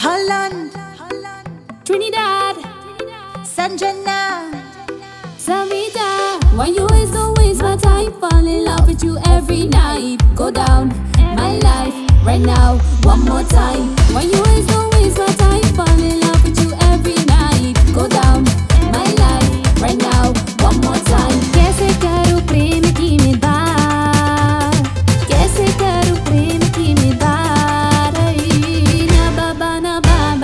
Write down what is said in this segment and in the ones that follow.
Holland, Trinidad, Sanjana, Savita. Why you always waste my time? Fall in love with you every night. Go down, my life, right now, one more time. Why you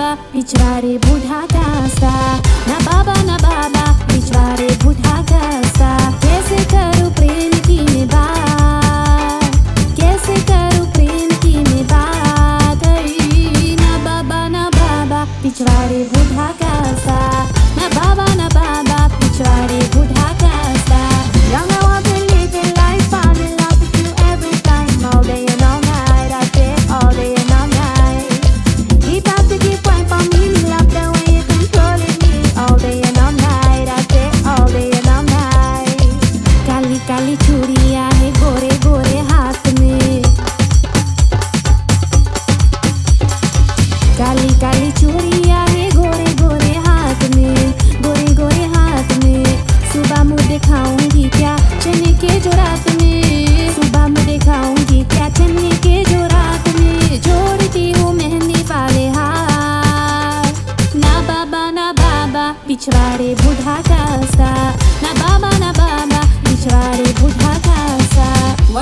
बाबा पिछवाड़े बूढ़ा कास्ता ना बाबा ना बाबा पिछवाड़े बूढ़ा कास्ता कैसे कैसे करूँ प्रेम की मैं बात बाबा, ना बाबा पिछवाड़े बूढ़ा कास्ता ना बाबा ना बाबा पिछवाड़े बूढ़ा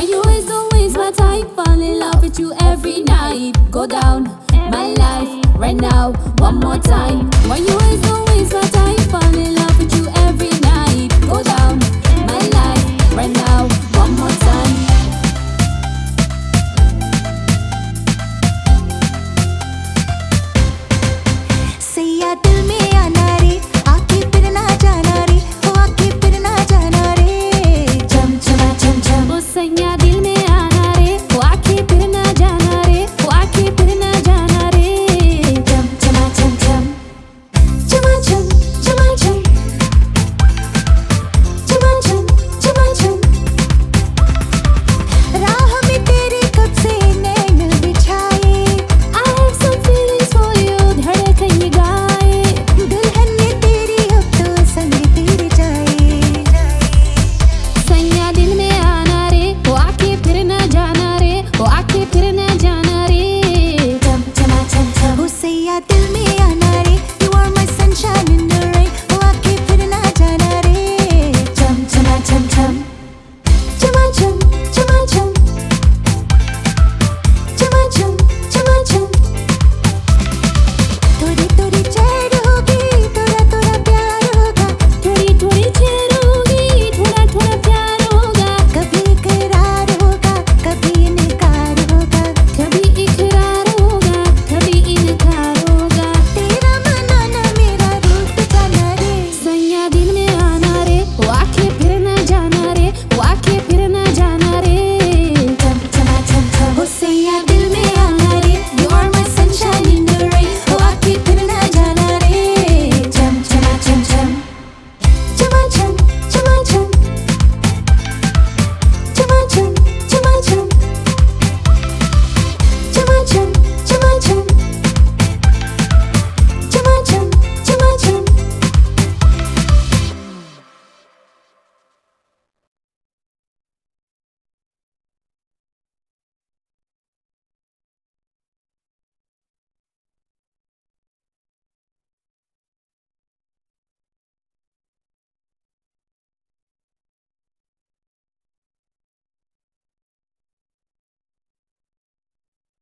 You is type? In love with you every night. Go down my life right now, one more time. Why you is always my time?